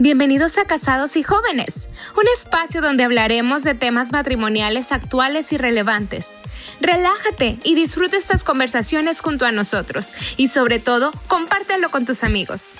Bienvenidos a Casados y Jóvenes, un espacio donde hablaremos de temas matrimoniales actuales y relevantes. Relájate y disfruta estas conversaciones junto a nosotros y sobre todo, compártelo con tus amigos.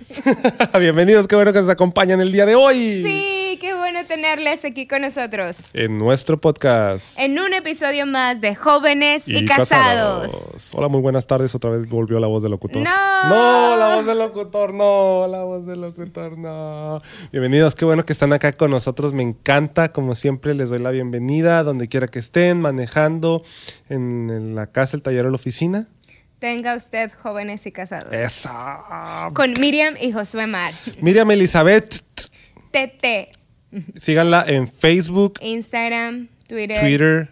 Bienvenidos, qué bueno que nos acompañan el día de hoy. Sí, qué bueno tenerles aquí con nosotros. En nuestro podcast. En un episodio más de Jóvenes y, casados. Hola, muy buenas tardes. Otra vez volvió la voz del locutor. No. No, la voz del locutor, no. La voz del locutor, no. Bienvenidos, qué bueno que están acá con nosotros. Me encanta. Como siempre, les doy la bienvenida donde quiera que estén, manejando, en, en la casa, el taller o la oficina. Tenga usted jóvenes y casados. Esa. Con Miriam y Josué Mar. Miriam Elizabeth, TT. síganla en Facebook, Instagram, Twitter, Twitter,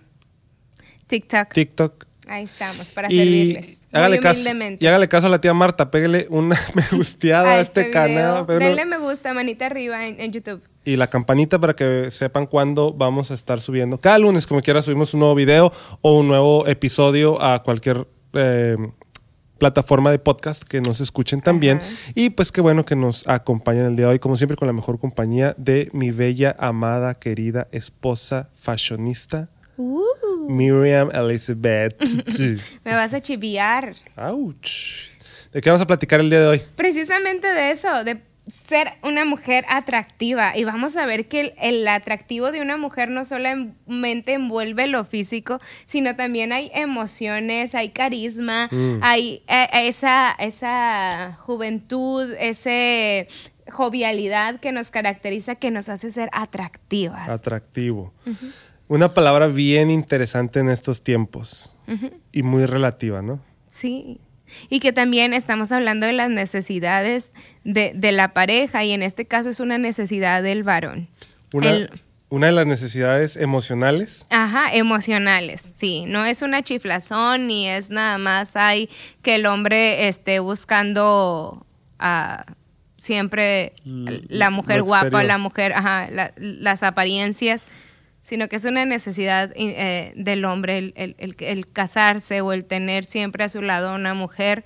TikTok. TikTok. Ahí estamos para Y servirles. hágale, Muy caso, y hágale caso a la tía Marta, pégale una me gusteada a este, video. canal. Denle me gusta, manita arriba en, en YouTube. y la campanita para que sepan cuándo vamos a estar subiendo. Cada lunes, como quiera, subimos un nuevo video o un nuevo episodio a cualquier eh, plataforma de podcast que nos escuchen también. Ajá. Y pues qué bueno que nos acompañan el día de hoy, como siempre, con la mejor compañía de mi bella, amada, querida esposa fashionista, Uh. Miriam Elizabeth. Me vas a chiviar. Ouch. ¿De qué vamos a platicar el día de hoy? Precisamente de eso, de ser una mujer atractiva. Y vamos a ver que el, el atractivo de una mujer no solamente envuelve lo físico, sino también hay emociones, hay carisma, Mm. hay eh, esa, esa juventud, ese jovialidad que nos caracteriza, que nos hace ser atractivas. Atractivo. Una palabra bien interesante en estos tiempos y muy relativa, ¿no? Sí. Y que también estamos hablando de las necesidades de, de la pareja y en este caso es una necesidad del varón. Una, El- una de las necesidades emocionales. Ajá, emocionales, sí. No es una chiflazón ni es nada más hay que el hombre esté buscando a siempre la mujer guapa, la mujer, ajá, la- las apariencias, sino que es una necesidad eh, del hombre el, el- el- el casarse o el tener siempre a su lado una mujer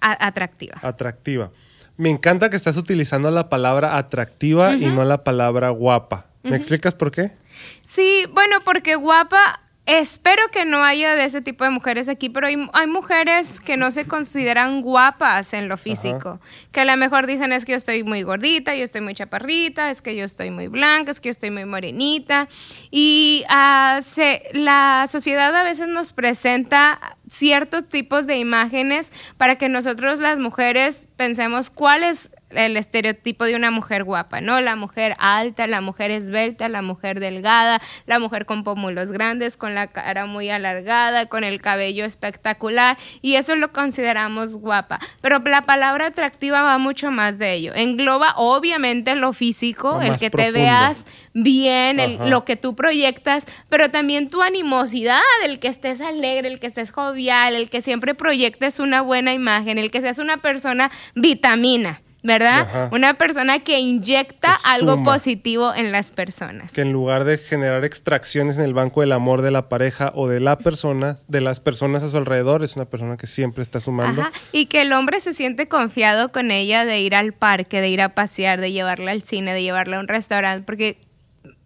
a- atractiva. Atractiva. Me encanta que estás utilizando la palabra atractiva y no la palabra guapa. ¿Me explicas por qué? Sí, bueno, porque guapa, espero que no haya de ese tipo de mujeres aquí, pero hay, hay mujeres que no se consideran guapas en lo físico, que a lo mejor dicen es que yo estoy muy gordita, yo estoy muy chaparrita, es que yo estoy muy blanca, es que yo estoy muy morenita. Y ah, se- la sociedad a veces nos presenta ciertos tipos de imágenes para que nosotros las mujeres pensemos cuál es el estereotipo de una mujer guapa, ¿no? La mujer alta, la mujer esbelta, la mujer delgada, la mujer con pómulos grandes, con la cara muy alargada, con el cabello espectacular, y eso lo consideramos guapa. Pero la palabra atractiva va mucho más de ello. Engloba obviamente lo físico, el que profundo. te veas bien, el- lo que tú proyectas, pero también tu animosidad, el que estés alegre, el que estés jovial, el que siempre proyectes una buena imagen, el que seas una persona vitamina, ¿verdad? Ajá. Una persona que inyecta Que algo positivo en las personas. Que en lugar de generar extracciones en el banco del amor de la pareja o de la persona, de las personas a su alrededor, es una persona que siempre está sumando. Ajá, Y que el hombre se siente confiado con ella de ir al parque, de ir a pasear, de llevarla al cine, de llevarla a un restaurante, porque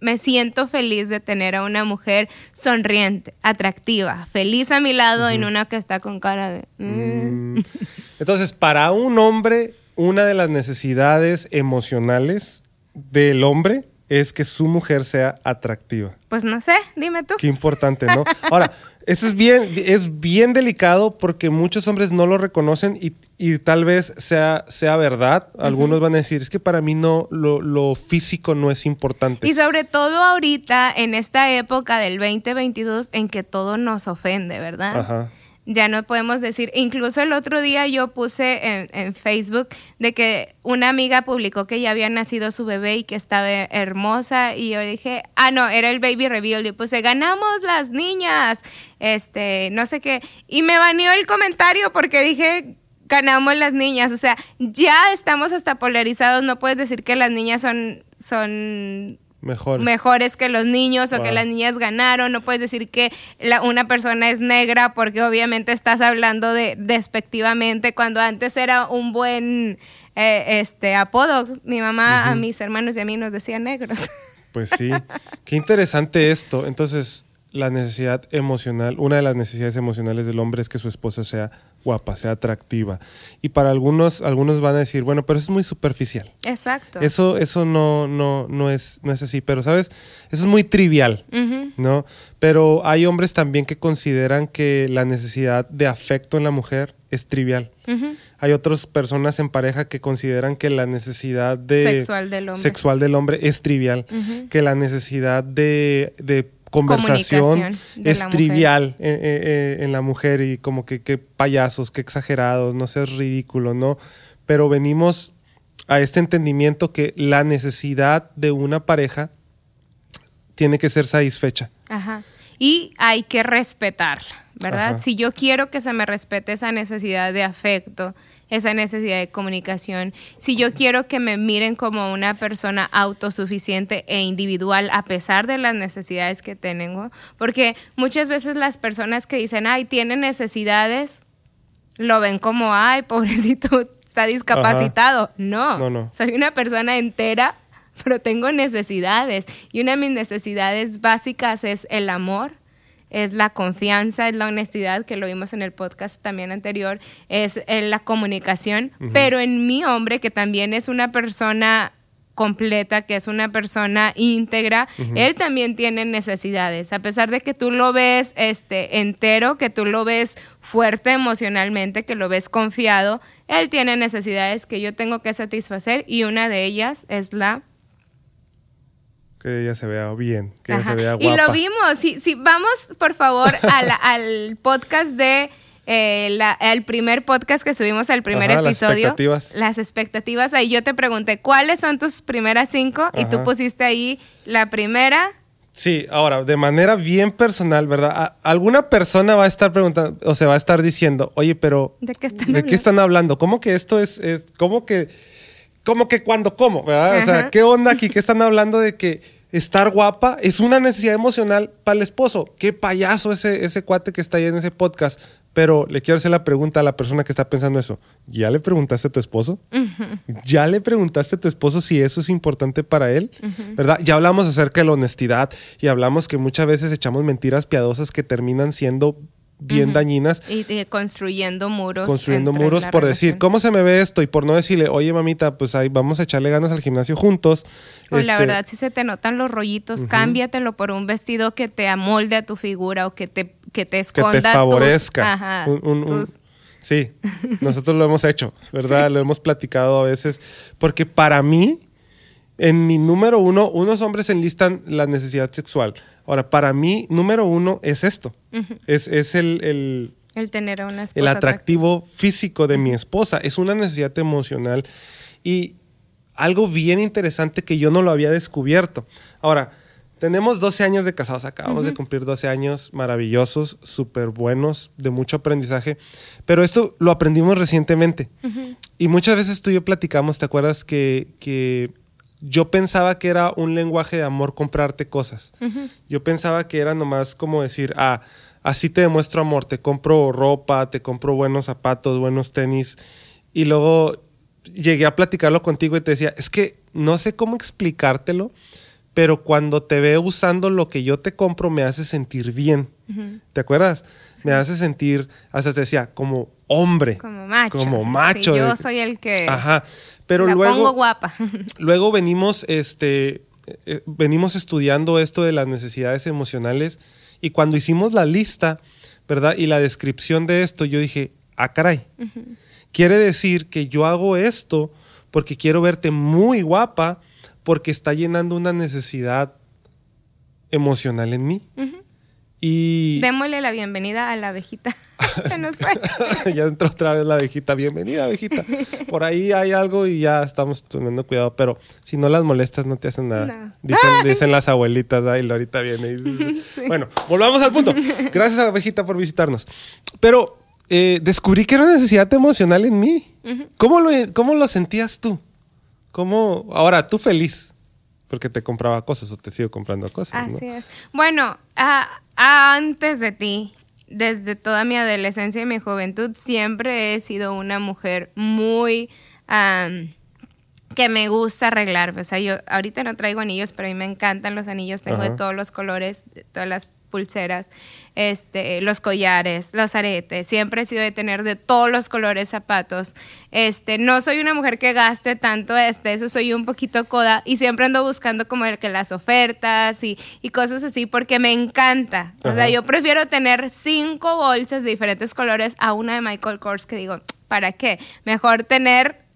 me siento feliz de tener a una mujer sonriente, atractiva, feliz a mi lado y no una que está con cara de... mm. Mm. Entonces, para un hombre, una de las necesidades emocionales del hombre es que su mujer sea atractiva. Pues no sé, dime tú. Qué importante, ¿no? Ahora, esto es bien, es bien delicado porque muchos hombres no lo reconocen y, y tal vez sea, sea verdad. Algunos van a decir, es que para mí no, lo, lo físico no es importante. Y sobre todo ahorita, en esta época del 2022, en que todo nos ofende, ¿verdad? Ajá. Ya no podemos decir, incluso el otro día yo puse en, Facebook de que una amiga publicó que ya había nacido su bebé y que estaba hermosa y yo dije, ah, no, era el baby reveal y puse, ganamos las niñas, este, no sé qué, y me baneó el comentario porque dije, ganamos las niñas, o sea, ya estamos hasta polarizados, no puedes decir que las niñas son, son mejores que los niños o que las niñas ganaron. No puedes decir que la, una persona es negra porque obviamente estás hablando de despectivamente cuando antes era un buen eh, este apodo. Mi mamá a mis hermanos y a mí nos decía negros. Pues sí, qué interesante esto. Entonces, la necesidad emocional, una de las necesidades emocionales del hombre es que su esposa sea guapa, sea atractiva. Y para algunos, algunos van a decir, bueno, pero eso es muy superficial. Exacto. Eso, eso no, no, no, es, no es así. Pero, ¿sabes? Eso es muy trivial, ¿no? Pero hay hombres también que consideran que la necesidad de afecto en la mujer es trivial. Hay otras personas en pareja que consideran que la necesidad de sexual del hombre, sexual del hombre es trivial, que la necesidad de, de conversación es trivial eh, eh, eh, en, la mujer y como que qué payasos, qué exagerados, no seas ridículo, ¿no? Pero venimos a este entendimiento que la necesidad de una pareja tiene que ser satisfecha. Ajá. Y hay que respetarla, ¿verdad? Si yo quiero que se me respete esa necesidad de afecto, esa necesidad de comunicación, si yo quiero que me miren como una persona autosuficiente e individual a pesar de las necesidades que tengo, porque muchas veces las personas que dicen, ay, tiene necesidades, lo ven como, ay, pobrecito, está discapacitado. No, no, no, soy una persona entera, pero tengo necesidades. Y una de mis necesidades básicas es el amor, es la confianza, es la honestidad, que lo vimos en el podcast también anterior, es eh, la comunicación, pero en mi hombre, que también es una persona completa, que es una persona íntegra, él también tiene necesidades, a pesar de que tú lo ves este entero, que tú lo ves fuerte emocionalmente, que lo ves confiado, él tiene necesidades que yo tengo que satisfacer y una de ellas es la que ella se vea bien, que ella se vea guapa. Y lo vimos. Si, si vamos, por favor, al podcast de eh, el primer podcast que subimos al primer episodio. Las expectativas. Las expectativas. Ahí yo te pregunté, ¿cuáles son tus primeras cinco? Y tú pusiste ahí la primera. Sí, ahora, de manera bien personal, ¿verdad? alguna persona va a estar preguntando, o se va a estar diciendo, oye, pero. ¿De qué están, ¿de hablando? Qué están hablando? ¿Cómo que esto es, cómo que, cómo que cuando, cómo, ¿verdad? O sea, ¿qué onda aquí? ¿Qué están hablando de que estar guapa es una necesidad emocional para el esposo. Qué payaso ese, ese cuate que está ahí en ese podcast. Pero le quiero hacer la pregunta a la persona que está pensando eso. ¿Ya le preguntaste a tu esposo? ¿Ya le preguntaste a tu esposo si eso es importante para él? ¿Verdad? Ya hablamos acerca de la honestidad y hablamos que muchas veces echamos mentiras piadosas que terminan siendo bien dañinas. Y, construyendo muros. Construyendo muros por decir, ¿cómo se me ve esto? Y por no decirle, oye mamita, pues ahí vamos a echarle ganas al gimnasio juntos. O la este verdad, si se te notan los rollitos, cámbiatelo por un vestido que te amolde a tu figura o que te, que te esconda. Que te favorezca. sí, nosotros lo hemos hecho, ¿verdad? Lo hemos platicado a veces. Porque para mí, en mi número uno, unos hombres enlistan la necesidad sexual Ahora, para mí, número uno es esto. es, el, el, tener una esposa. El atractivo físico de mi esposa. Es una necesidad emocional. Y algo bien interesante que yo no lo había descubierto. Ahora, tenemos 12 años de casados, acabamos de cumplir 12 años maravillosos, súper buenos, de mucho aprendizaje, pero esto lo aprendimos recientemente. Y muchas veces tú y yo platicamos, ¿te acuerdas que, que yo pensaba que era un lenguaje de amor comprarte cosas. Yo pensaba que era nomás como decir, ah, así te demuestro amor, te compro ropa, te compro buenos zapatos, buenos tenis. Y luego llegué a platicarlo contigo y te decía, es que no sé cómo explicártelo, pero cuando te veo usando lo que yo te compro me hace sentir bien. ¿Te acuerdas? Me hace sentir, hasta te decía, como hombre. Como macho. Como macho. yo soy el que... Ajá. Pero luego, pongo guapa. luego venimos, este, eh, venimos estudiando esto de las necesidades emocionales y cuando hicimos la lista, ¿verdad? Y la descripción de esto, yo dije, ah, caray. Quiere decir que yo hago esto porque quiero verte muy guapa, porque está llenando una necesidad emocional en mí. Y. Démosle la bienvenida a la abejita. Se nos fue. ya entró otra vez la abejita. Bienvenida, abejita. Por ahí hay algo y ya estamos teniendo cuidado. Pero si no las molestas, no te hacen nada. No. Dicen, dicen las abuelitas. Ay, ahorita viene. y- Bueno, volvamos al punto. Gracias, abejita, por visitarnos. Pero eh, descubrí que era una necesidad emocional en mí. ¿Cómo, lo, ¿Cómo lo sentías tú? ¿Cómo? Ahora, tú feliz. Porque te compraba cosas o te sigo comprando cosas. ¿no? Así es. Bueno, ah, antes de ti, desde toda mi adolescencia y mi juventud, siempre he sido una mujer muy... que me gusta arreglar. O sea, yo ahorita no traigo anillos, pero a mí me encantan los anillos. Tengo de todos los colores, de todas las pulseras, este, los collares, los aretes. Siempre he sido de tener de todos los colores zapatos. Este, no soy una mujer que gaste tanto este, eso soy un poquito coda y siempre ando buscando como el que las ofertas y, y cosas así porque me encanta. O sea, yo prefiero tener cinco bolsas de diferentes colores a una de Michael Kors que digo, ¿para qué? Mejor tener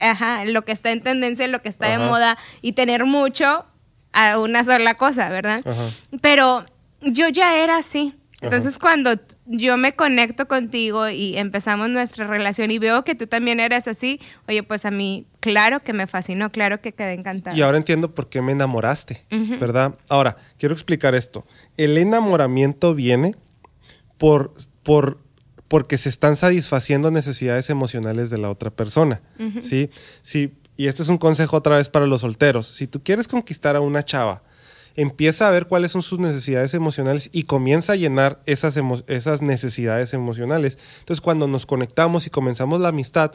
ajá, lo que está en tendencia, lo que está de moda y tener mucho a una sola cosa, ¿verdad? Ajá. Pero yo ya era así. Entonces cuando yo me conecto contigo y empezamos nuestra relación y veo que tú también eres así, oye, pues a mí, claro que me fascinó, claro que quedé encantada. Y ahora entiendo por qué me enamoraste, ¿verdad? Ahora, quiero explicar esto. El enamoramiento viene por, por, porque se están satisfaciendo necesidades emocionales de la otra persona, ¿sí? Sí, y este es un consejo otra vez para los solteros. Si tú quieres conquistar a una chava, empieza a ver cuáles son sus necesidades emocionales y comienza a llenar esas, emo- esas necesidades emocionales. Entonces, cuando nos conectamos y comenzamos la amistad,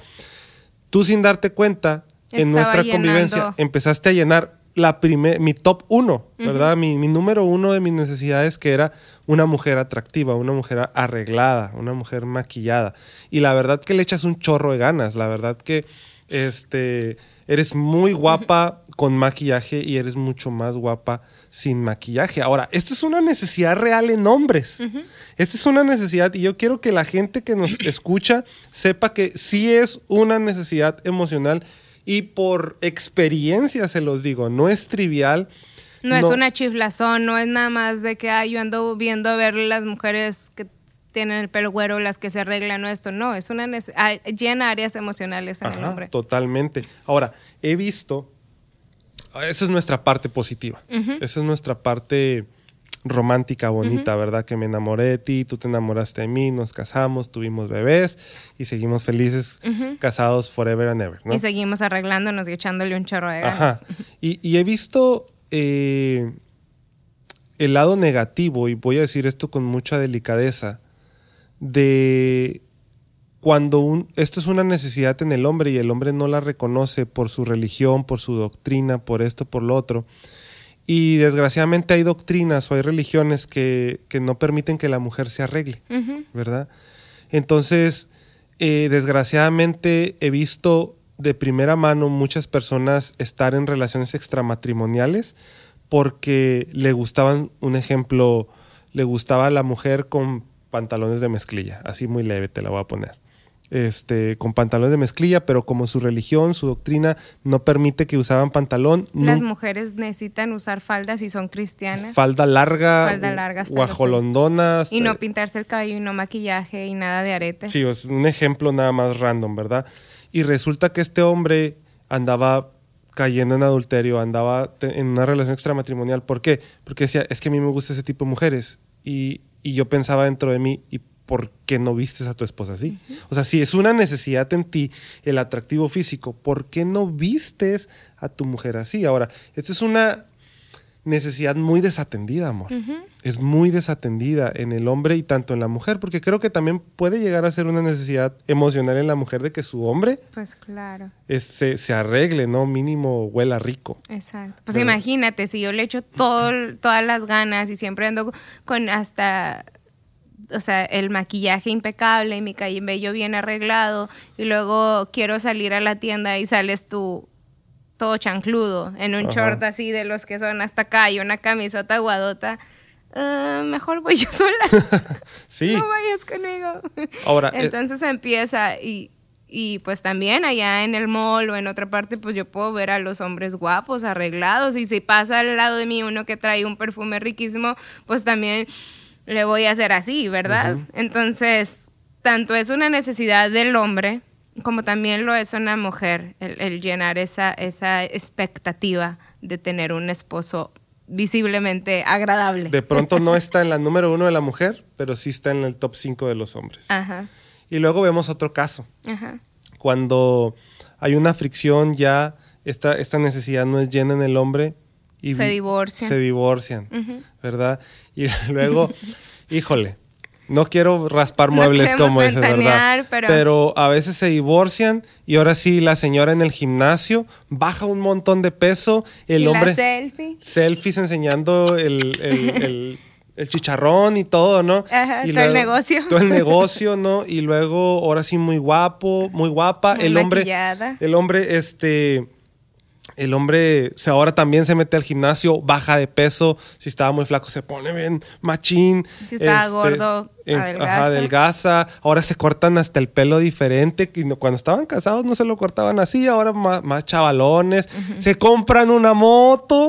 tú sin darte cuenta, en nuestra llenando. convivencia, empezaste a llenar la primer, mi top uno, ¿verdad? mi, mi número uno de mis necesidades que era una mujer atractiva, una mujer arreglada, una mujer maquillada. Y la verdad que le echas un chorro de ganas, la verdad que este, eres muy guapa con maquillaje y eres mucho más guapa sin maquillaje. Ahora, esto es una necesidad real en hombres. Esta es una necesidad y yo quiero que la gente que nos escucha sepa que sí es una necesidad emocional y por experiencia se los digo, no es trivial. no, es una chiflazón, no es nada más de que ay, yo ando viendo a ver las mujeres que tienen el pelo güero, las que se arreglan o esto. No, es una ah, llena áreas emocionales en el Ajá, hombre. Totalmente. Ahora, he visto, esa es nuestra parte positiva, esa es nuestra parte romántica, bonita, ¿verdad? Que me enamoré de ti, tú te enamoraste de mí, nos casamos, tuvimos bebés y seguimos felices, casados forever and ever, ¿no? Y seguimos arreglándonos y echándole un chorro de ganas. Ajá. Y, y he visto eh, el lado negativo, y voy a decir esto con mucha delicadeza, de cuando un, esto es una necesidad en el hombre y el hombre no la reconoce por su religión, por su doctrina, por esto, por lo otro. Y desgraciadamente hay doctrinas o hay religiones que, que no permiten que la mujer se arregle. ¿verdad? Entonces, eh, desgraciadamente he visto de primera mano muchas personas estar en relaciones extramatrimoniales porque le gustaban, un ejemplo, le gustaba a la mujer con pantalones de mezclilla, así muy leve te la voy a poner. Este, con pantalones de mezclilla, pero como su religión, su doctrina no permite que usaban pantalón, Las mujeres necesitan usar faldas y son cristianas. falda larga, Falda larga guajolondonas, Y no pintarse el cabello y no maquillaje y nada de aretes. Sí, es un ejemplo nada más random, ¿verdad? Y resulta que este hombre andaba cayendo en adulterio, andaba en una relación extramatrimonial. ¿Por qué? Porque decía, es que a mí me gusta ese tipo de mujeres. Y, y yo pensaba dentro de mí, ¿y por qué no vistes a tu esposa así? O sea, si es una necesidad en ti el atractivo físico, ¿por qué no vistes a tu mujer así? Ahora, esta es una necesidad muy desatendida, amor. Es muy desatendida en el hombre y tanto en la mujer, porque creo que también puede llegar a ser una necesidad emocional en la mujer de que su hombre Pues claro, es- se, se arregle, ¿no? Mínimo huela rico. exacto. Pues Pero- imagínate, si yo le echo todo, todas las ganas y siempre ando con hasta, o sea, el maquillaje impecable y mi cabello bien arreglado y luego quiero salir a la tienda y sales tú todo chancludo, en un Ajá. short así de los que son hasta acá y una camisota guadota. ah, mejor voy yo sola. Sí. No vayas conmigo. Ahora, eh, Entonces empieza y, y pues también allá en el mall o en otra parte pues yo puedo ver a los hombres guapos, arreglados y si pasa al lado de mí uno que trae un perfume riquísimo, pues también le voy a hacer así, ¿verdad? Entonces tanto es una necesidad del hombre como también lo es una mujer, el, el llenar esa, esa expectativa de tener un esposo visiblemente agradable. De pronto no está en la número uno de la mujer, pero sí está en el top 5 de los hombres. Ajá, Y luego vemos otro caso. ajá. Cuando hay una fricción ya, esta, esta necesidad no es llena en el hombre. Y Se divorcian. Se divorcian, ¿verdad? Y luego, híjole, no quiero raspar muebles como ese, ¿verdad? ventanear, pero- a veces se divorcian y ahora sí la señora en el gimnasio baja un montón de peso, el y hombre la selfie. selfies enseñando el, el- el- el chicharrón y todo, ¿no? Ajá, Y todo el negocio. Todo el negocio, ¿no? Y luego, ahora sí, muy guapo, muy guapa. Muy el hombre, maquillada. el hombre, este, el hombre, se ahora también se mete al gimnasio, baja de peso. Si estaba muy flaco, se pone bien machín. Este, Si estaba gordo, adelgaza. Ajá, adelgaza. Ahora se cortan hasta el pelo diferente. Cuando estaban casados no se lo cortaban así, ahora más, más chavalones. Se compran una moto,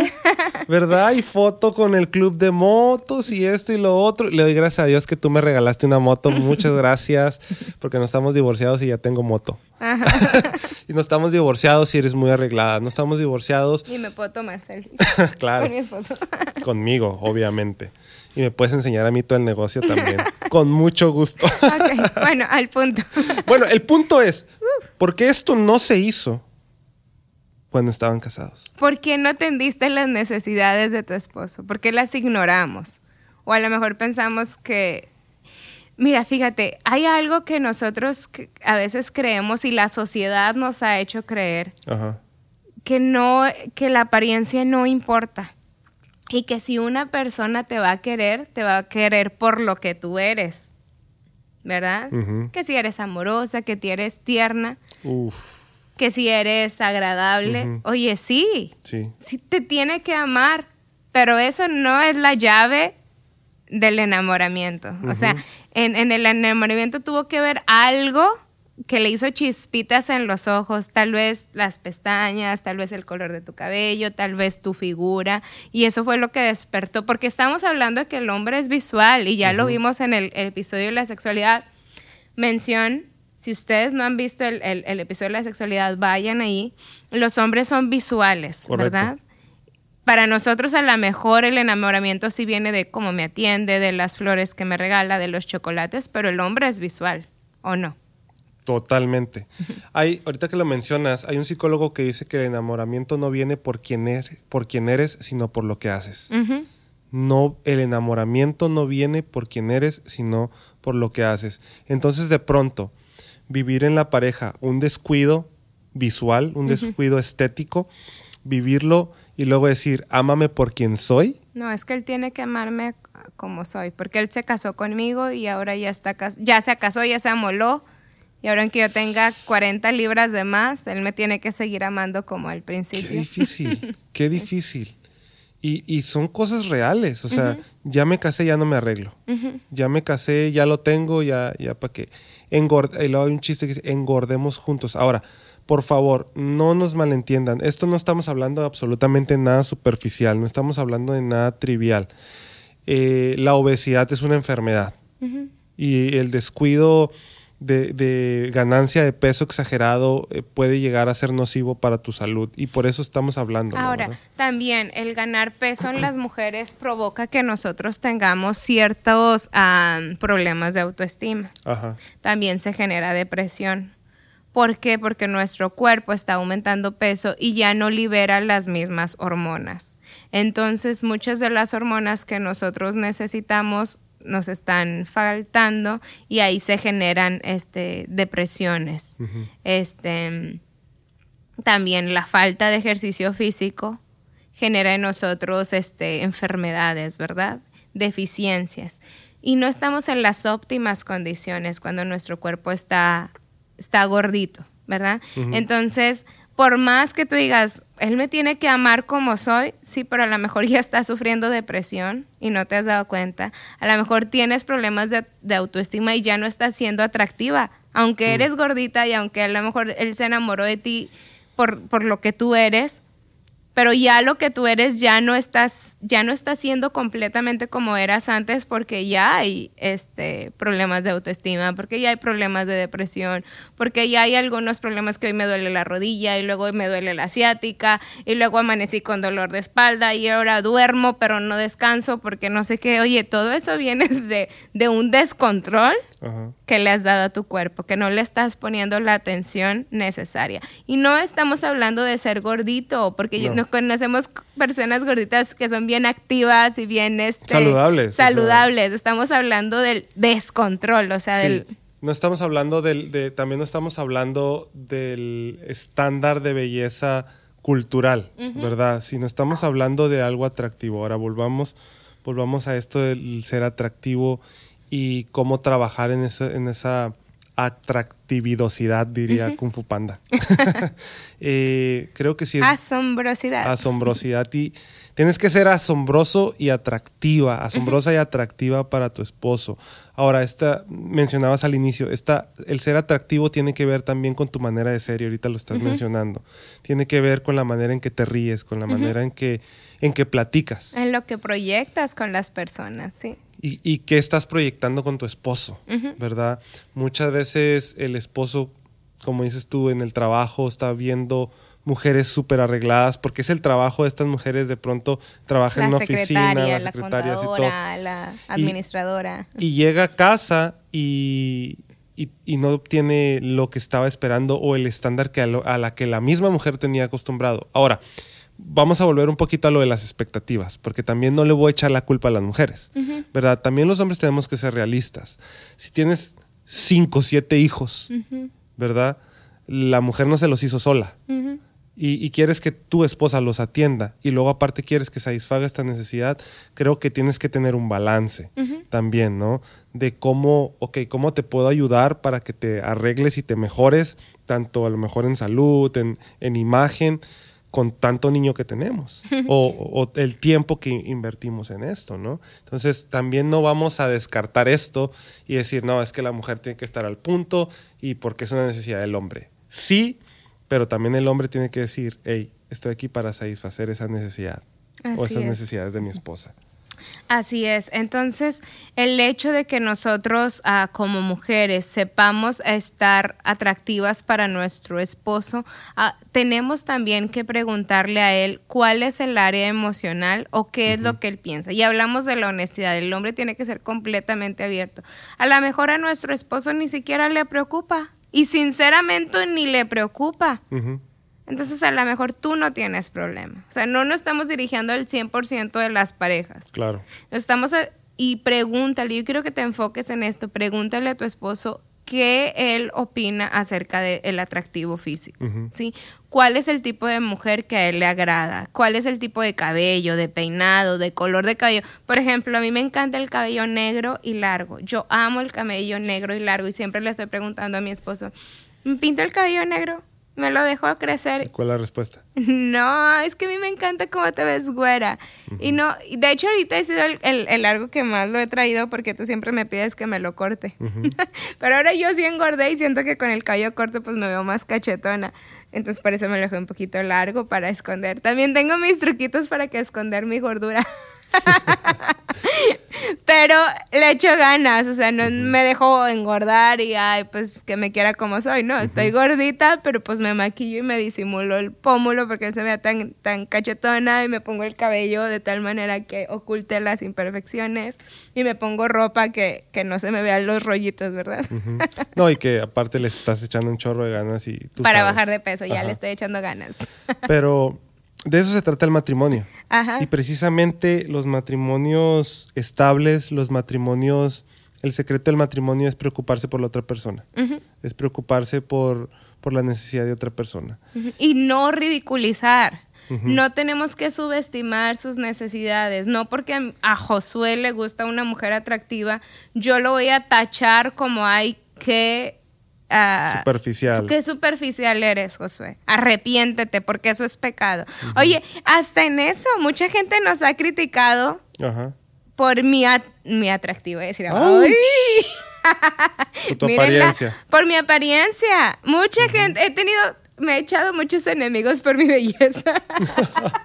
¿verdad? Y foto con el club de motos y esto y lo otro. Le doy gracias a Dios que tú me regalaste una moto. Muchas gracias, porque no estamos divorciados y ya tengo moto. y no estamos divorciados y eres muy arreglada. No estamos divorciados, Y me puedo tomar selfies claro, con mi esposo. conmigo, obviamente. Y me puedes enseñar a mí todo el negocio también. con mucho gusto. bueno, al punto. bueno, el punto es, ¿por qué esto no se hizo cuando estaban casados? ¿Por qué no atendiste las necesidades de tu esposo? ¿Por qué las ignoramos? O a lo mejor pensamos que, mira, fíjate, hay algo que nosotros a veces creemos y la sociedad nos ha hecho creer Ajá. que no, que la apariencia no importa. Y que si una persona te va a querer, te va a querer por lo que tú eres. ¿Verdad? Que si eres amorosa, que si eres tierna, Uf, que si eres agradable. Oye, sí, sí. sí te tiene que amar, pero eso no es la llave del enamoramiento. O sea, en, en el enamoramiento tuvo que ver algo que le hizo chispitas en los ojos, tal vez las pestañas, tal vez el color de tu cabello, tal vez tu figura, y eso fue lo que despertó, porque estamos hablando de que el hombre es visual, y ya lo vimos en el, el episodio de la sexualidad. Mención, si ustedes no han visto el, el- el episodio de la sexualidad, vayan ahí. Los hombres son visuales, Correcto. ¿verdad? Para nosotros a lo mejor el enamoramiento sí viene de cómo me atiende, de las flores que me regala, de los chocolates, pero el hombre es visual, ¿o no? Totalmente. Hay, ahorita que lo mencionas, hay un psicólogo que dice que el enamoramiento no viene por quién eres, por quién eres, sino por lo que haces. No, el enamoramiento no viene por quién eres, sino por lo que haces. Entonces, de pronto, vivir en la pareja un descuido visual, un descuido estético, vivirlo y luego decir, ámame por quien soy. No, es que él tiene que amarme como soy, porque él se casó conmigo y ahora ya está ya se casó, ya se amoló. Y ahora que yo tenga 40 libras de más, él me tiene que seguir amando como al Qué principio. difícil, qué difícil. Y, y son cosas reales, o sea, ya me casé, ya no me arreglo. Ya me casé, ya lo tengo, ya, ya para qué. Engord y luego hay un chiste que dice, engordemos juntos. Ahora, por favor, no nos malentiendan. Esto no estamos hablando de absolutamente nada superficial, no estamos hablando de nada trivial. Eh, la obesidad es una enfermedad y el descuido de, de ganancia de peso exagerado eh, puede llegar a ser nocivo para tu salud y por eso estamos hablando. Ahora, ¿verdad? también el ganar peso en las mujeres provoca que nosotros tengamos ciertos problemas de autoestima. Ajá. También se genera depresión. ¿Por qué? Porque nuestro cuerpo está aumentando peso y ya no libera las mismas hormonas. Entonces, muchas de las hormonas que nosotros necesitamos nos están faltando y ahí se generan este, depresiones. Este, también la falta de ejercicio físico genera en nosotros este, enfermedades, ¿verdad? Deficiencias. Y no estamos en las óptimas condiciones cuando nuestro cuerpo está, está gordito, ¿verdad? Entonces, por más que tú digas, él me tiene que amar como soy, sí, pero a lo mejor ya estás sufriendo depresión y no te has dado cuenta. A lo mejor tienes problemas de, de autoestima y ya no estás siendo atractiva. Aunque eres gordita y aunque a lo mejor él se enamoró de ti por, por lo que tú eres, pero ya lo que tú eres ya no estás ya no estás siendo completamente como eras antes porque ya hay este problemas de autoestima, porque ya hay problemas de depresión, porque ya hay algunos problemas que hoy me duele la rodilla y luego me duele la asiática y luego amanecí con dolor de espalda y ahora duermo pero no descanso porque no sé qué, oye, todo eso viene de, de un descontrol que le has dado a tu cuerpo, que no le estás poniendo la atención necesaria. Y no estamos hablando de ser gordito, porque nos conocemos personas gorditas que son bien activas y bien este, saludables. Saludables. Estamos hablando del descontrol, o sea, del... No estamos hablando del, de, también no estamos hablando del estándar de belleza cultural, ¿verdad? Sino estamos hablando de algo atractivo. Ahora volvamos, volvamos a esto del ser atractivo y cómo trabajar en, en esa atractividad, diría Kung Fu Panda. Eh, creo que sí es... Asombrosidad. Asombrosidad. Y tienes que ser asombroso y atractiva, asombrosa y atractiva para tu esposo. Ahora, esta, mencionabas al inicio, esta, el ser atractivo tiene que ver también con tu manera de ser, y ahorita lo estás mencionando. Tiene que ver con la manera en que te ríes, con la manera en que, en que platicas. En lo que proyectas con las personas, sí y, y qué estás proyectando con tu esposo, ¿verdad? Muchas veces el esposo, como dices tú, en el trabajo está viendo mujeres súper arregladas, porque es el trabajo de estas mujeres, de pronto trabaja en una oficina, la, secretaria, y todo. la administradora. Y, llega a casa y, y, no obtiene lo que estaba esperando o el estándar que a, la que la misma mujer tenía acostumbrado. Ahora, vamos a volver un poquito a lo de las expectativas, porque también no le voy a echar la culpa a las mujeres, ¿verdad? También los hombres tenemos que ser realistas. Si tienes cinco, siete hijos, ¿verdad? La mujer no se los hizo sola. y, quieres que tu esposa los atienda y luego aparte quieres que satisfaga esta necesidad, creo que tienes que tener un balance también, ¿no? De cómo, ok, cómo te puedo ayudar para que te arregles y te mejores, tanto a lo mejor en salud, en, en imagen, con tanto niño que tenemos o, el tiempo que invertimos en esto, ¿no? Entonces también no vamos a descartar esto y decir, no, es que la mujer tiene que estar al punto y porque es una necesidad del hombre. Sí, pero también el hombre tiene que decir, hey, estoy aquí para satisfacer esa necesidad o esas necesidades de mi esposa. Así es. Entonces, el hecho de que nosotros ah, como mujeres sepamos estar atractivas para nuestro esposo, ah, tenemos también que preguntarle a él cuál es el área emocional o qué es lo que él piensa. Y hablamos de la honestidad. El hombre tiene que ser completamente abierto. A lo mejor a nuestro esposo ni siquiera le preocupa. Y sinceramente ni le preocupa. Entonces a lo mejor tú no tienes problema. O sea, no nos estamos dirigiendo al 100% de las parejas. Claro. Estamos y pregúntale, yo quiero que te enfoques en esto, pregúntale a tu esposo qué él opina acerca del atractivo físico, ¿sí? ¿Cuál es el tipo de mujer que a él le agrada? ¿Cuál es el tipo de cabello, de peinado, de color de cabello? Por ejemplo, a mí me encanta el cabello negro y largo. Yo amo el cabello negro y largo y siempre le estoy preguntando a mi esposo, ¿pinta el cabello negro? Me lo dejó crecer. ¿Cuál es la respuesta? No, es que a mí me encanta cómo te ves güera. Y no, de hecho ahorita he sido el, largo que más lo he traído porque tú siempre me pides que me lo corte. Pero ahora yo sí engordé y siento que con el cabello corto pues me veo más cachetona. Entonces por eso me lo dejé un poquito largo para esconder. También tengo mis truquitos para que esconder mi gordura. Pero le echo ganas, o sea, no me dejo engordar y ay, pues que me quiera como soy, no, estoy gordita, pero pues me maquillo y me disimulo el pómulo porque él se vea tan, tan cachetona y me pongo el cabello de tal manera que oculte las imperfecciones y me pongo ropa que, no se me vean los rollitos, ¿verdad? No, y que aparte le estás echando un chorro de ganas y tú Para bajar de peso, ya le estoy echando ganas. Pero de eso se trata el matrimonio. Y precisamente los matrimonios estables, los matrimonios, el secreto del matrimonio es preocuparse por la otra persona. Es preocuparse por, por la necesidad de otra persona. Y no ridiculizar. No tenemos que subestimar sus necesidades. No porque a Josué le gusta una mujer atractiva, yo lo voy a tachar como hay que Ah, superficial. Qué superficial eres, Josué. Arrepiéntete porque eso es pecado. Oye, hasta en eso, mucha gente nos ha criticado por mi, mi atractivo. Decir, por tu apariencia. por mi apariencia. Mucha gente, he tenido me he echado muchos enemigos por mi belleza.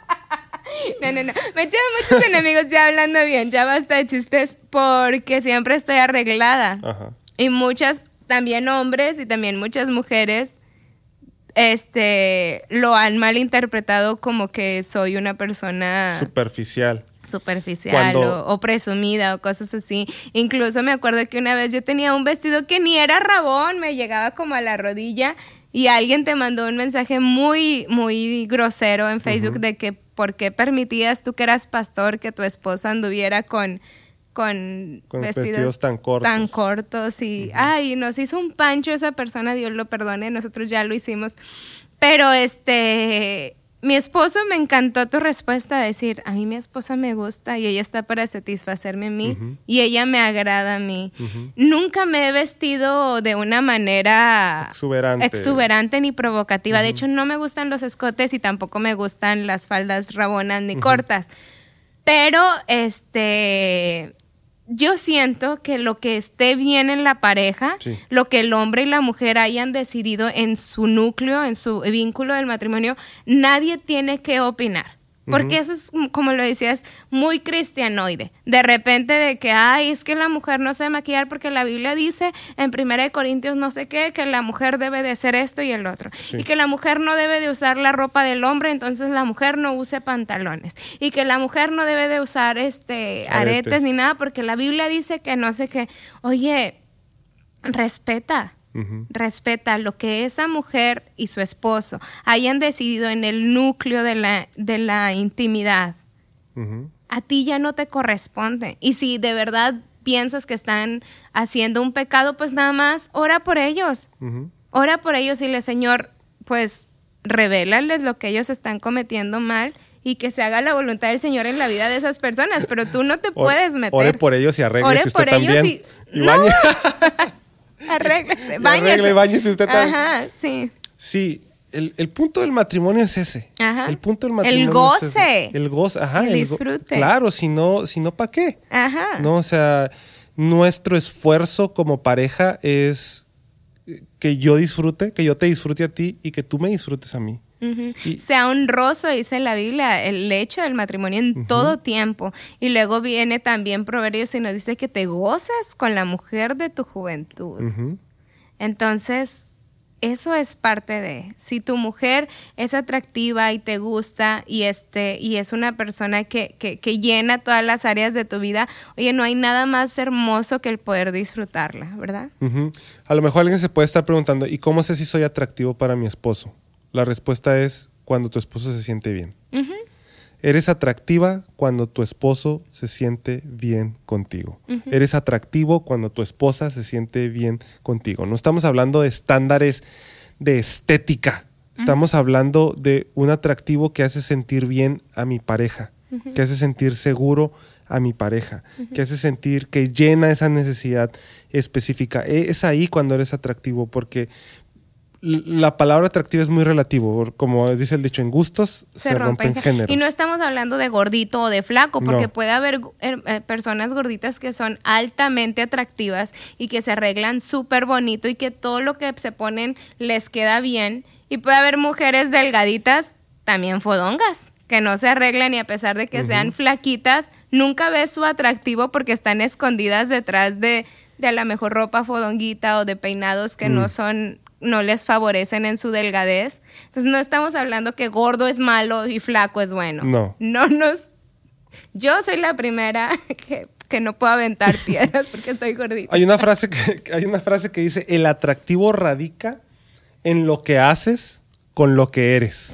No, no, no. Me he echado muchos enemigos ya hablando bien. Ya basta de chistes porque siempre estoy arreglada. Ajá. Y muchas, también hombres y también muchas mujeres, este, lo han malinterpretado como que soy una persona Superficial. superficial Cuando- o, o presumida o cosas así. Incluso me acuerdo que una vez yo tenía un vestido que ni era rabón, me llegaba como a la rodilla y alguien te mandó un mensaje muy, muy grosero en Facebook de que por qué permitías tú que eras pastor que tu esposa anduviera con con, Con vestidos tan cortos. tan cortos y ay nos hizo un pancho esa persona Dios lo perdone nosotros ya lo hicimos. Pero este mi esposo me encantó tu respuesta decir a mí mi esposa me gusta y ella está para satisfacerme a mí y ella me agrada a mí nunca me he vestido de una manera Exuberante. exuberante ni provocativa. De hecho no me gustan los escotes y tampoco me gustan las faldas rabonas ni cortas. Pero este yo siento que lo que esté bien en la pareja, Sí. lo que el hombre y la mujer hayan decidido en su núcleo, en su vínculo del matrimonio, nadie tiene que opinar. Porque eso es, mm, como lo decías, muy cristianoide. De repente de que, ay, es que la mujer no se maquillar porque la Biblia dice en 1 de Corintios no sé qué, que la mujer debe de hacer esto y el otro. Sí. Y que la mujer no debe de usar la ropa del hombre, entonces la mujer no use pantalones. Y que la mujer no debe de usar este aretes, Aretes. ni nada porque la Biblia dice que no sé qué. Oye, respeta. Respeta lo que esa mujer y su esposo hayan decidido en el núcleo de la, de la intimidad. A ti ya no te corresponde. Y si de verdad piensas que están haciendo un pecado, pues nada más ora por ellos. Ora por ellos y le, Señor, pues revélales lo que ellos están cometiendo mal y que se haga la voluntad del Señor en la vida de esas personas, pero tú no te puedes meter. Ore por ellos y arregle usted por ellos también. y- Y No. Arréglese, Y báñese. arregle usted también. Ajá, sí. Sí, el, el punto del matrimonio es ese. Ajá. El punto del El matrimonio goce. es ese. El goce, ajá. El disfrute. Claro, si no, si no, ¿para qué? Ajá. No, o sea, nuestro esfuerzo como pareja es que yo disfrute, que yo te disfrute a ti y que tú me disfrutes a mí. Ujú. Y- Sea honroso, dice la Biblia, el hecho del matrimonio en todo tiempo. Y luego viene también Proverbios y nos dice que te gozas con la mujer de tu juventud. Entonces, eso es parte de. Si tu mujer es atractiva y te gusta y este y es una persona que, que, que llena todas las áreas de tu vida, oye, no hay nada más hermoso que el poder disfrutarla, ¿verdad? A lo mejor alguien se puede estar preguntando, ¿y cómo sé si soy atractivo para mi esposo? La respuesta es cuando tu esposo se siente bien. Eres atractiva cuando tu esposo se siente bien contigo. Eres atractivo cuando tu esposa se siente bien contigo. No estamos hablando de estándares de estética. Estamos hablando de un atractivo que hace sentir bien a mi pareja, que hace sentir seguro a mi pareja, que hace sentir que llena esa necesidad específica. E- Es ahí cuando eres atractivo, porque la palabra atractiva es muy relativo. Como dice el dicho, en gustos se, rompen, géneros. Y no estamos hablando de gordito o de flaco, porque No. puede haber eh, eh, personas gorditas que son altamente atractivas y que se arreglan súper bonito y que todo lo que se ponen les queda bien. Y puede haber mujeres delgaditas, también fodongas, que no se arreglan y a pesar de que sean flaquitas, nunca ves su atractivo porque están escondidas detrás de, de a la mejor ropa fodonguita o de peinados que Mm. no son no les favorecen en su delgadez. Entonces no estamos hablando que gordo es malo y flaco es bueno. No. No nos... Yo soy la primera que, que no puedo aventar piedras porque estoy gordita. Hay una frase que hay una frase que dice el atractivo radica en lo que haces con lo que eres.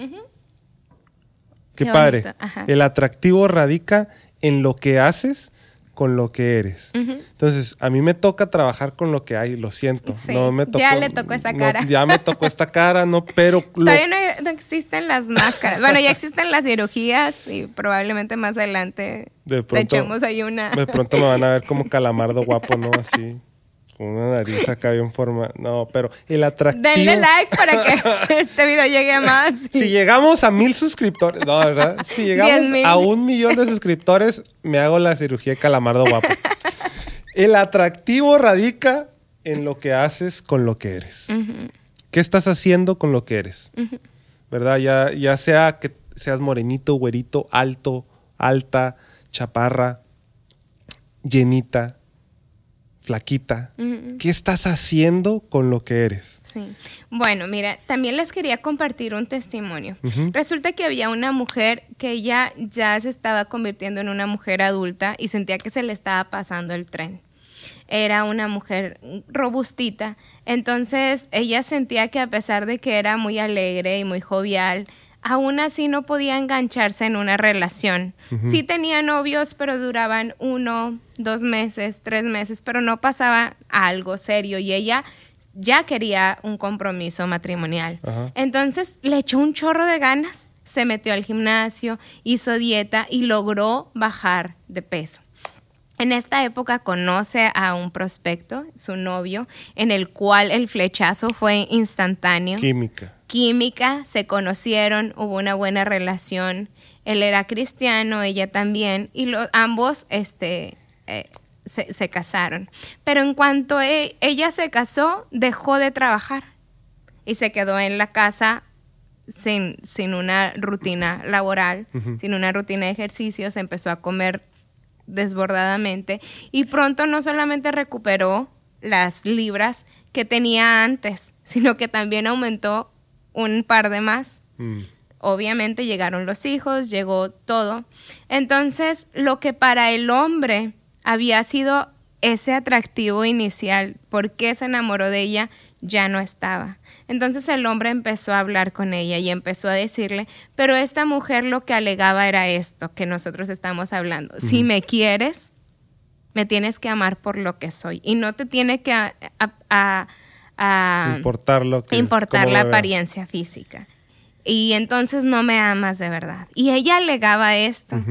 Qué, Qué padre. El atractivo radica en lo que haces con lo que eres. Entonces, a mí me toca trabajar con lo que hay, lo siento. Sí, no me ya tocó- le tocó esa no, cara. ya me tocó esta cara, no, pero lo- Todavía no, no existen las máscaras. Bueno, ya existen las cirugías y probablemente más adelante de te echemos ahí una... de pronto me van a ver como calamardo guapo, ¿no? Así, una nariz acá bien forma. No, pero el atractivo... Denle like para que este video llegue a más. Si llegamos a mil suscriptores, no, ¿verdad? Si llegamos a un millón de suscriptores, me hago la cirugía de calamardo guapo. El atractivo radica en lo que haces con lo que eres. ¿Qué estás haciendo con lo que eres? ¿Verdad? Ya, ya sea que seas morenito, güerito, alto, alta, chaparra, llenita, flaquita. ¿Qué estás haciendo con lo que eres? Sí. Bueno, mira, también les quería compartir un testimonio. Resulta que había una mujer que ella ya se estaba convirtiendo en una mujer adulta y sentía que se le estaba pasando el tren. Era una mujer robustita, entonces ella sentía que a pesar de que era muy alegre y muy jovial, aún así no podía engancharse en una relación. Sí tenía novios, pero duraban uno, dos meses, tres meses, pero no pasaba algo serio y ella ya quería un compromiso matrimonial. Entonces le echó un chorro de ganas, se metió al gimnasio, hizo dieta y logró bajar de peso. En esta época conoce a un prospecto, su novio, en el cual el flechazo fue instantáneo. Química química, se conocieron, hubo una buena relación. Él era cristiano, ella también, y ambos este, eh, se, casaron. Pero en cuanto e, ella se casó, dejó de trabajar y se quedó en la casa sin, sin una rutina laboral, sin una rutina de ejercicios, empezó a comer desbordadamente y pronto no solamente recuperó las libras que tenía antes, sino que también aumentó un par de más. Mm. Obviamente llegaron los hijos, llegó todo. Entonces, lo que para el hombre había sido ese atractivo inicial, por qué se enamoró de ella, ya no estaba. Entonces el hombre empezó a hablar con ella y empezó a decirle, pero esta mujer lo que alegaba era esto que nosotros estamos hablando. Si me quieres, me tienes que amar por lo que soy y no te tiene que a, a importar, lo que importar la apariencia física. Y entonces no me amas de verdad. Y ella alegaba esto,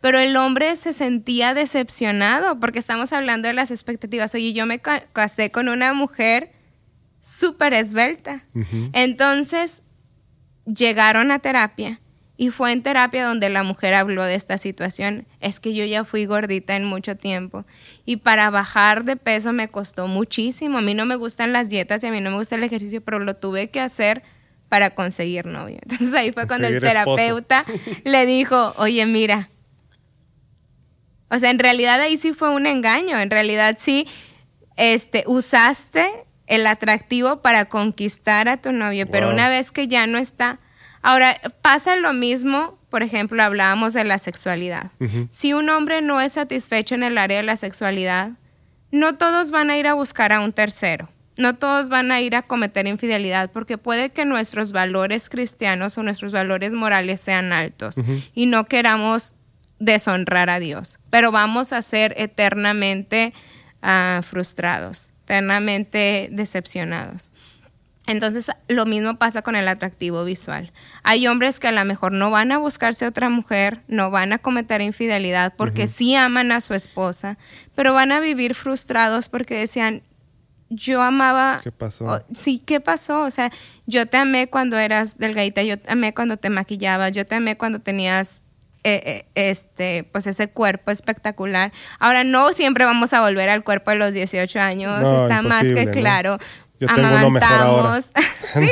pero el hombre se sentía decepcionado porque estamos hablando de las expectativas. Oye, yo me casé con una mujer súper esbelta. Entonces llegaron a terapia y fue en terapia donde la mujer habló de esta situación. Es que yo ya fui gordita en mucho tiempo y para bajar de peso me costó muchísimo. A mí no me gustan las dietas y a mí no me gusta el ejercicio, pero lo tuve que hacer para conseguir novio. Entonces ahí fue cuando el terapeuta le dijo, oye, mira. O sea, en realidad ahí sí fue un engaño. En realidad sí este, usaste el atractivo para conquistar a tu novio, pero una vez que ya no está Ahora, pasa lo mismo, por ejemplo, hablábamos de la sexualidad. Si un hombre no es satisfecho en el área de la sexualidad, no todos van a ir a buscar a un tercero. No todos van a ir a cometer infidelidad porque puede que nuestros valores cristianos o nuestros valores morales sean altos y no queramos deshonrar a Dios, pero vamos a ser eternamente ah, frustrados, eternamente decepcionados. Entonces, lo mismo pasa con el atractivo visual. Hay hombres que a lo mejor no van a buscarse otra mujer, no van a cometer infidelidad porque sí aman a su esposa, pero van a vivir frustrados porque decían, yo amaba... ¿Qué pasó? sí, ¿qué pasó? O sea, yo te amé cuando eras delgadita, yo te amé cuando te maquillabas, yo te amé cuando tenías eh, eh, este, pues ese cuerpo espectacular. Ahora no siempre vamos a volver al cuerpo de los 18 años, está más que claro. Yo tengo uno mejor ahora. sí,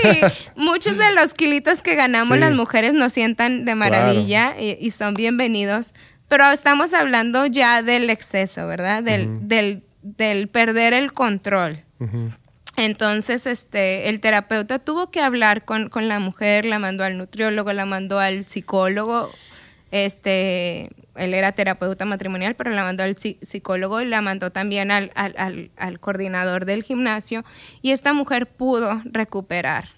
muchos de los kilitos que ganamos las mujeres nos sientan de maravilla y, son bienvenidos, pero estamos hablando ya del exceso, ¿verdad? Del, del, del perder el control. Entonces, este, el terapeuta tuvo que hablar con, con, la mujer, la mandó al nutriólogo, la mandó al psicólogo, este, él era terapeuta matrimonial, pero la mandó al psicólogo y la mandó también al, al, coordinador del gimnasio. Y esta mujer pudo recuperar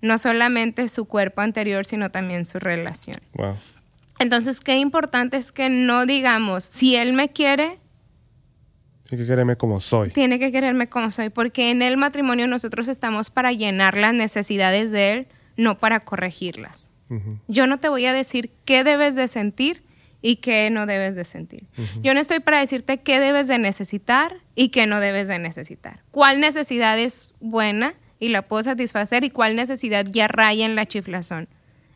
no solamente su cuerpo anterior, sino también su relación. Entonces, qué importante es que no digamos, si él me quiere... Tiene que quererme como soy. Tiene que quererme como soy, porque en el matrimonio nosotros estamos para llenar las necesidades de él, no para corregirlas. Yo no te voy a decir qué debes de sentir, y qué no debes de sentir. Yo no estoy para decirte qué debes de necesitar y qué no debes de necesitar. ¿Cuál necesidad es buena y la puedo satisfacer y cuál necesidad ya raya en la chiflazón?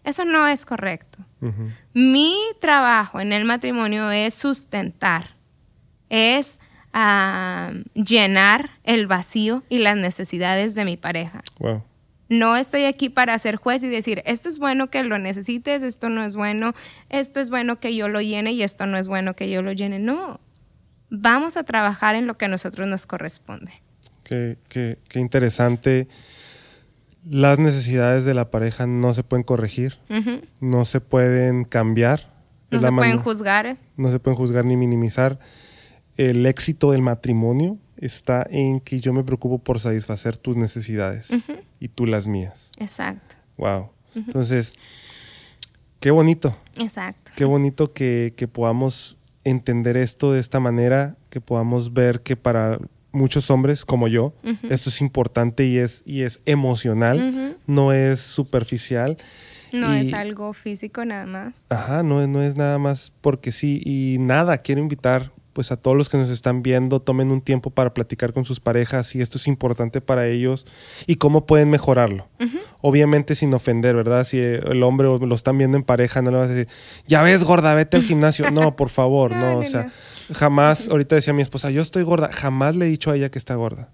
Eso no es correcto. Mi trabajo en el matrimonio es sustentar, es ah, llenar el vacío y las necesidades de mi pareja. No estoy aquí para ser juez y decir, esto es bueno que lo necesites, esto no es bueno, esto es bueno que yo lo llene y esto no es bueno que yo lo llene. No, vamos a trabajar en lo que a nosotros nos corresponde. Qué, qué, qué interesante. Las necesidades de la pareja no se pueden corregir, no se pueden cambiar. No Es se pueden juzgar. no se pueden juzgar ni minimizar. El éxito del matrimonio está en que yo me preocupo por satisfacer tus necesidades y tú las mías. Exacto, Wow. Entonces, qué bonito, exacto. qué bonito que, que podamos entender esto de esta manera, que podamos ver que para muchos hombres como yo, esto es importante y es, y es emocional, no es superficial. No Y- es algo físico nada más. Ajá, no, es- no es nada más porque sí. Y nada, quiero invitar pues a todos los que nos están viendo, tomen un tiempo para platicar con sus parejas y esto es importante para ellos y cómo pueden mejorarlo. Obviamente sin ofender, ¿verdad? Si el hombre lo están viendo en pareja, no le vas a decir, ya ves, gorda, vete al gimnasio. No, por favor, No, no, no, o sea, no. Jamás, ahorita decía mi esposa, yo estoy gorda, jamás le he dicho a ella que está gorda.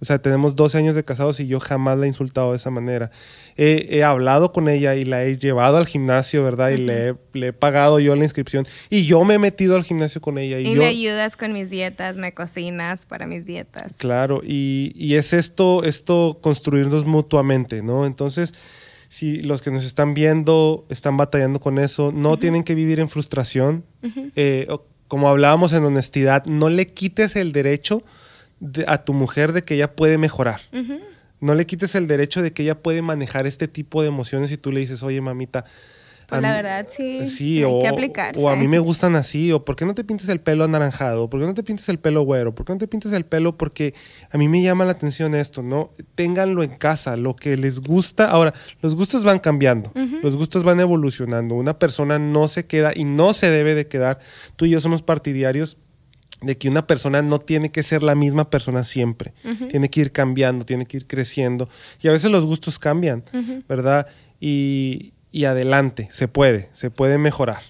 O sea, tenemos 12 años de casados y yo jamás la he insultado de esa manera. He, he hablado con ella y la he llevado al gimnasio, ¿verdad? Y le, he, le he pagado yo la inscripción. Y yo me he metido al gimnasio con ella. Y, Y yo, me ayudas con mis dietas, me cocinas para mis dietas. Claro, y, y es esto, esto construirnos mutuamente, ¿no? Entonces, si los que nos están viendo están batallando con eso, no tienen que vivir en frustración. Eh, o- como hablábamos en honestidad, no le quites el derecho de- a tu mujer de que ella puede mejorar. No le quites el derecho de que ella puede manejar este tipo de emociones y tú le dices, oye, mamita. Pues a la verdad, sí, Sí, hay o, que aplicarse. o a mí me gustan así, o ¿por qué no te pintas el pelo anaranjado? ¿Por qué no te pintas el pelo güero? ¿Por qué no te pintas el pelo? Porque a mí me llama la atención esto, ¿no? Ténganlo en casa, lo que les gusta. Ahora, los gustos van cambiando, los gustos van evolucionando. Una persona no se queda y no se debe de quedar. Tú y yo somos partidarios de que una persona no tiene que ser la misma persona siempre. Tiene que ir cambiando, tiene que ir creciendo. Y a veces los gustos cambian, ¿verdad? Y, y adelante, se puede, se puede mejorar.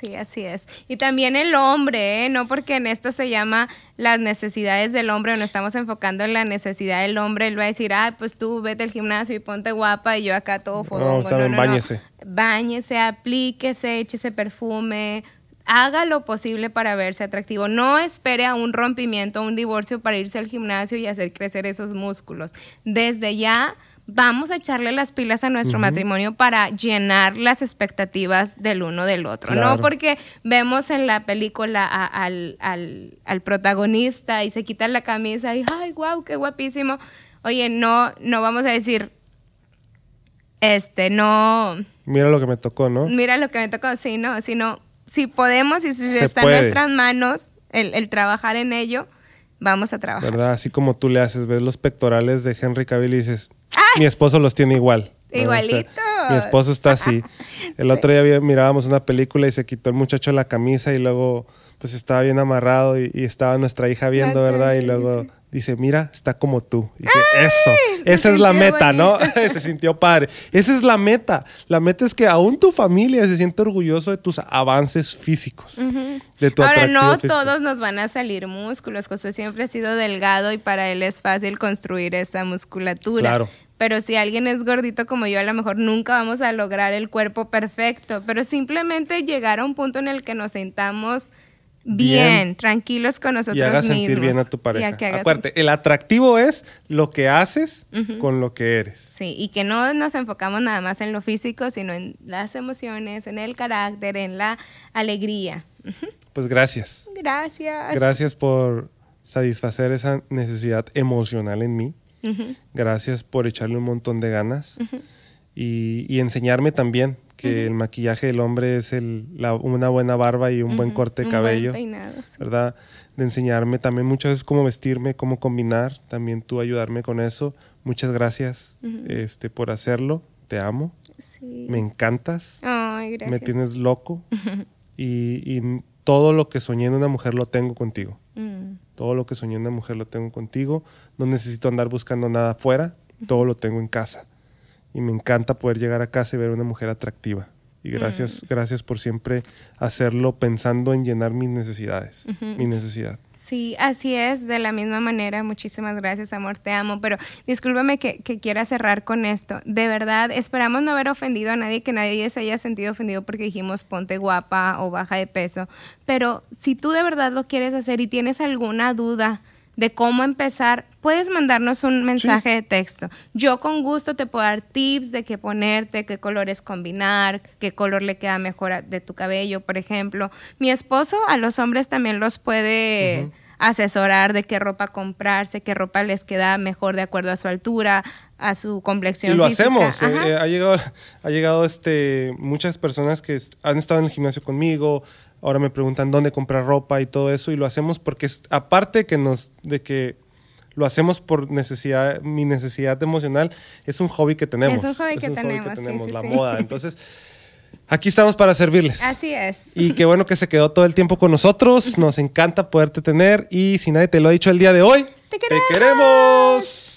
Sí, así es. Y también el hombre, ¿eh? no porque en esto se llama las necesidades del hombre o no estamos enfocando en la necesidad del hombre, él va a decir, ah, pues tú vete al gimnasio y ponte guapa y yo acá todo fodongo. está bien, báñese. Báñese, aplíquese, échese perfume, haga lo posible para verse atractivo. No espere a un rompimiento, a un divorcio para irse al gimnasio y hacer crecer esos músculos. Desde ya vamos a echarle las pilas a nuestro matrimonio para llenar las expectativas del uno del otro. Claro. No porque vemos en la película a- al, al- al protagonista y se quita la camisa y, ay, wow, qué guapísimo. Oye, no, no vamos a decir, este, no, Mira lo que me tocó, ¿no? mira lo que me tocó, sí, no, sino si podemos y si Se está puede. en nuestras manos el, el trabajar en ello, vamos a trabajar. ¿Verdad? Así como tú le haces, ves los pectorales de Henry Cavill y dices, mi esposo los tiene igual. ¿no? Igualitos. mi esposo está así. El otro día mirábamos una película y se quitó el muchacho la camisa y luego pues estaba bien amarrado y, y estaba nuestra hija viendo, ¿verdad? Y luego. Dice, mira, está como tú. Y dije, eso, esa es la meta, ¿no? se sintió padre. Esa es la meta. La meta es que aún tu familia se siente orgulloso de tus avances físicos, de tu Ahora, no físico. todos nos van a salir músculos. Josué siempre ha sido delgado y para él es fácil construir esa musculatura. Claro. Pero si alguien es gordito como yo, a lo mejor nunca vamos a lograr el cuerpo perfecto. Pero simplemente llegar a un punto en el que nos sentamos bien, Bien. tranquilos con nosotros y hagas mismos. sentir bien a tu pareja. Acuérdate, el atractivo es lo que haces con lo que eres. Sí, y que no nos enfocamos nada más en lo físico, sino en las emociones, en el carácter, en la alegría. Pues gracias. Gracias. Gracias por satisfacer esa necesidad emocional en mí. Gracias por echarle un montón de ganas y, y enseñarme también que el maquillaje del hombre es el, la- una buena barba y un buen corte de Un buen cabello. peinado, sí. ¿Verdad? De enseñarme también muchas veces cómo vestirme, cómo combinar. También tú ayudarme con eso. Muchas gracias este, por hacerlo. Te amo. Sí. Me encantas. Ay, gracias. Me tienes loco. y, y todo lo que soñé en una mujer lo tengo contigo. Mm, Todo lo que soñé en una mujer lo tengo contigo. No necesito andar buscando nada afuera. Todo lo tengo en casa. Y me encanta poder llegar a casa y ver a una mujer atractiva. Y gracias, gracias por siempre hacerlo pensando en llenar mis necesidades. Mi necesidad. Sí, así es, de la misma manera. Muchísimas gracias, amor, te amo. Pero discúlpame que, que, quiera cerrar con esto. De verdad, esperamos no haber ofendido a nadie, que nadie se haya sentido ofendido porque dijimos ponte guapa o baja de peso. Pero si tú de verdad lo quieres hacer y tienes alguna duda, de cómo empezar, puedes mandarnos un mensaje de texto. Yo con gusto te puedo dar tips de qué ponerte, qué colores combinar, qué color le queda mejor de tu cabello, por ejemplo. Mi esposo a los hombres también los puede asesorar de qué ropa comprarse, qué ropa les queda mejor de acuerdo a su altura, a su complexión. Y lo hacemos. Eh, eh, ha llegado, ha llegado este, muchas personas que han estado en el gimnasio conmigo, ahora me preguntan dónde comprar ropa y todo eso y lo hacemos porque es, aparte que nos de que lo hacemos por necesidad mi necesidad emocional es un hobby que tenemos. Es un hobby, que, tenemos, la moda. Entonces aquí estamos para servirles. Así es. Y qué bueno que se quedó todo el tiempo con nosotros. Nos encanta poderte tener. Y si nadie te lo ha dicho el día de hoy te queremos, te queremos.